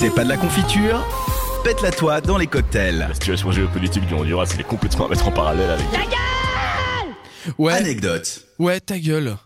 C'est pas de la confiture Pète-la toi dans les cocktails. La situation géopolitique du Honduras, elle est complètement à mettre en parallèle avec. Ouais, Anecdote. ouais, ta gueule.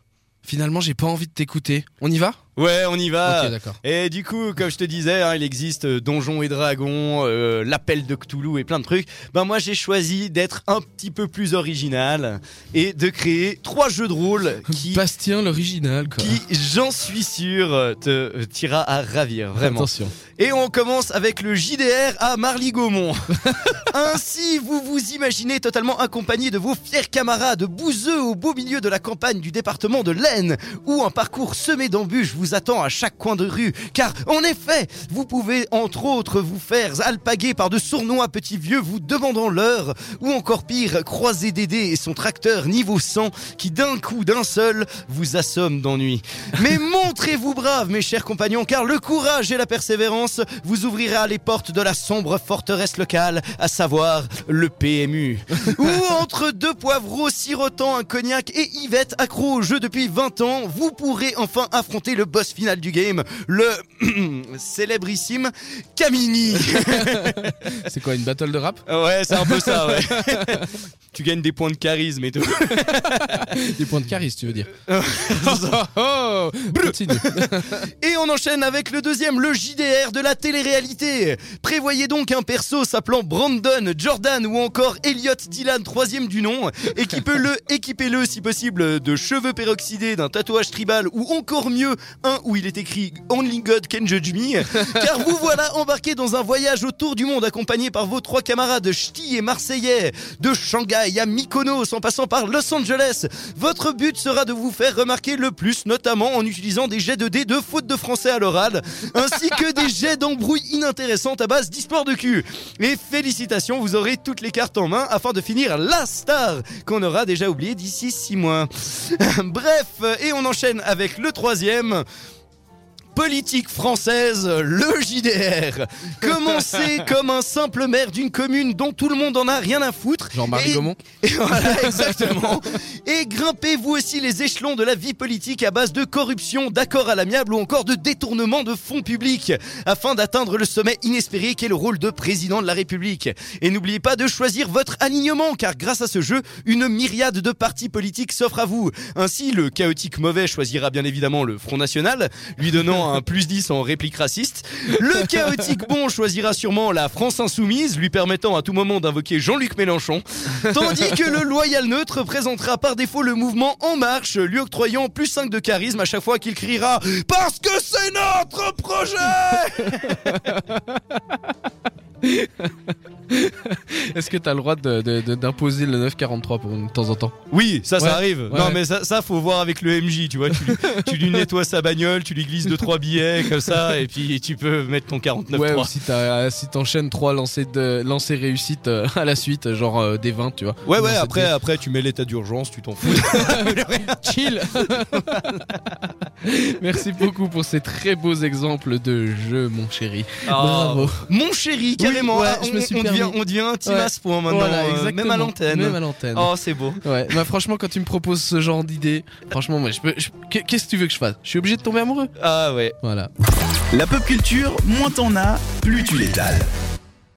Finalement, j'ai pas envie de t'écouter. On y va? Ouais, on y va. Et du coup, comme je te disais, hein, il existe euh, Donjons et Dragons, euh, l'appel de Cthulhu et plein de trucs. Ben moi, j'ai choisi d'être un petit peu plus original et de créer trois jeux de rôle qui, Bastien, l'original, quoi. qui, j'en suis sûr, euh, te tira à ravir, vraiment. Attention. Et on commence avec le JDR à Marly-Gaumont. Ainsi, vous vous imaginez totalement accompagné de vos fiers camarades bouseux au beau milieu de la campagne du département de l'Aisne, où un parcours semé d'embûches vous attend à chaque coin de rue. Car, en effet, vous pouvez entre autres vous faire alpaguer par de sournois petits vieux vous demandant l'heure, ou encore pire, croiser Dédé et son tracteur niveau 100 qui d'un coup d'un seul vous assomme d'ennui. Mais montrez-vous braves, mes chers compagnons, car le courage et la persévérance vous ouvrira les portes de la sombre forteresse locale, à savoir le PMU. Ou entre deux poivreaux sirotant un cognac et Yvette accro au jeu depuis 20 ans, vous pourrez enfin affronter le boss final du game, le célébrissime Camini. C'est quoi, une battle de rap? Ouais, c'est un peu ça, ouais. tu gagnes des points de charisme et tout. Des points de charisme, tu veux dire oh, Continue. Et on enchaîne avec le deuxième, le JDR de la télé-réalité. Prévoyez donc un perso s'appelant Brandon, Jordan ou encore Elliot Dylan, troisième du nom. Équipez-le, équipez-le si possible de cheveux peroxydés, d'un tatouage tribal ou encore mieux, un où il est écrit Only God can judge me. Car vous voilà embarqué dans un voyage autour du monde accompagné par vos trois camarades ch'tis et marseillais. De Shanghai à Mykonos en passant par Los Angeles. Votre but sera de vous faire remarquer le plus, notamment en utilisant des jets de dés de faute de français à l'oral, ainsi que des jets d'embrouilles inintéressantes à base d'histoire de cul. Et félicitations, vous aurez toutes les cartes en main afin de finir la star qu'on aura déjà oublié d'ici 6 mois. Bref, et on enchaîne avec le troisième. Politique française, le JDR. Commencez comme un simple maire d'une commune dont tout le monde en a rien à foutre. Jean-Marie Et- Gaumont et voilà, exactement. Et grimpez vous aussi les échelons de la vie politique à base de corruption, d'accords à l'amiable ou encore de détournement de fonds publics, afin d'atteindre le sommet inespéré qu'est le rôle de président de la République. Et n'oubliez pas de choisir votre alignement, car grâce à ce jeu, une myriade de partis politiques s'offre à vous. Ainsi, le chaotique mauvais choisira bien évidemment le Front National, lui donnant un plus 10 en réplique raciste. Le chaotique bon choisira sûrement la France insoumise, lui permettant à tout moment d'invoquer Jean-Luc Mélenchon. Tandis que le loyal neutre présentera par défaut le mouvement En Marche, lui octroyant plus 5 de charisme à chaque fois qu'il criera « Parce que c'est notre projet !» Est-ce que t'as le droit d'imposer le 943 pour de temps en temps? Oui, ça, Ouais, ça arrive. ouais. Non, mais ça, ça, faut voir avec le MJ, tu vois. Tu, lui- tu lui nettoies sa bagnole, tu lui glisses 2-3 billets, comme ça, et puis tu peux mettre ton 49.3. Ouais, ou si t'enchaînes 3 lancers, de, lancers réussites euh, à la suite, genre euh, des 20, tu vois. Ouais, ouais, après, des- après, tu mets l'état d'urgence, tu t'en fous. Chill Merci beaucoup pour ces très beaux exemples de jeu, mon chéri. Bravo. Mon chéri, carrément. ouais, Ah, je on, me suis on devient, permis. on devient un team Ouais. à ce point maintenant, Voilà, euh, exactement. même à l'antenne. Même à l'antenne. Oh, c'est beau. Ouais, bah franchement, quand tu me proposes ce genre d'idée, franchement, moi, je peux. je- Qu'est-ce que tu veux que je fasse? Je suis obligé de tomber amoureux. Ah ouais. Voilà. La pop culture, moins t'en as, plus tu l'étales.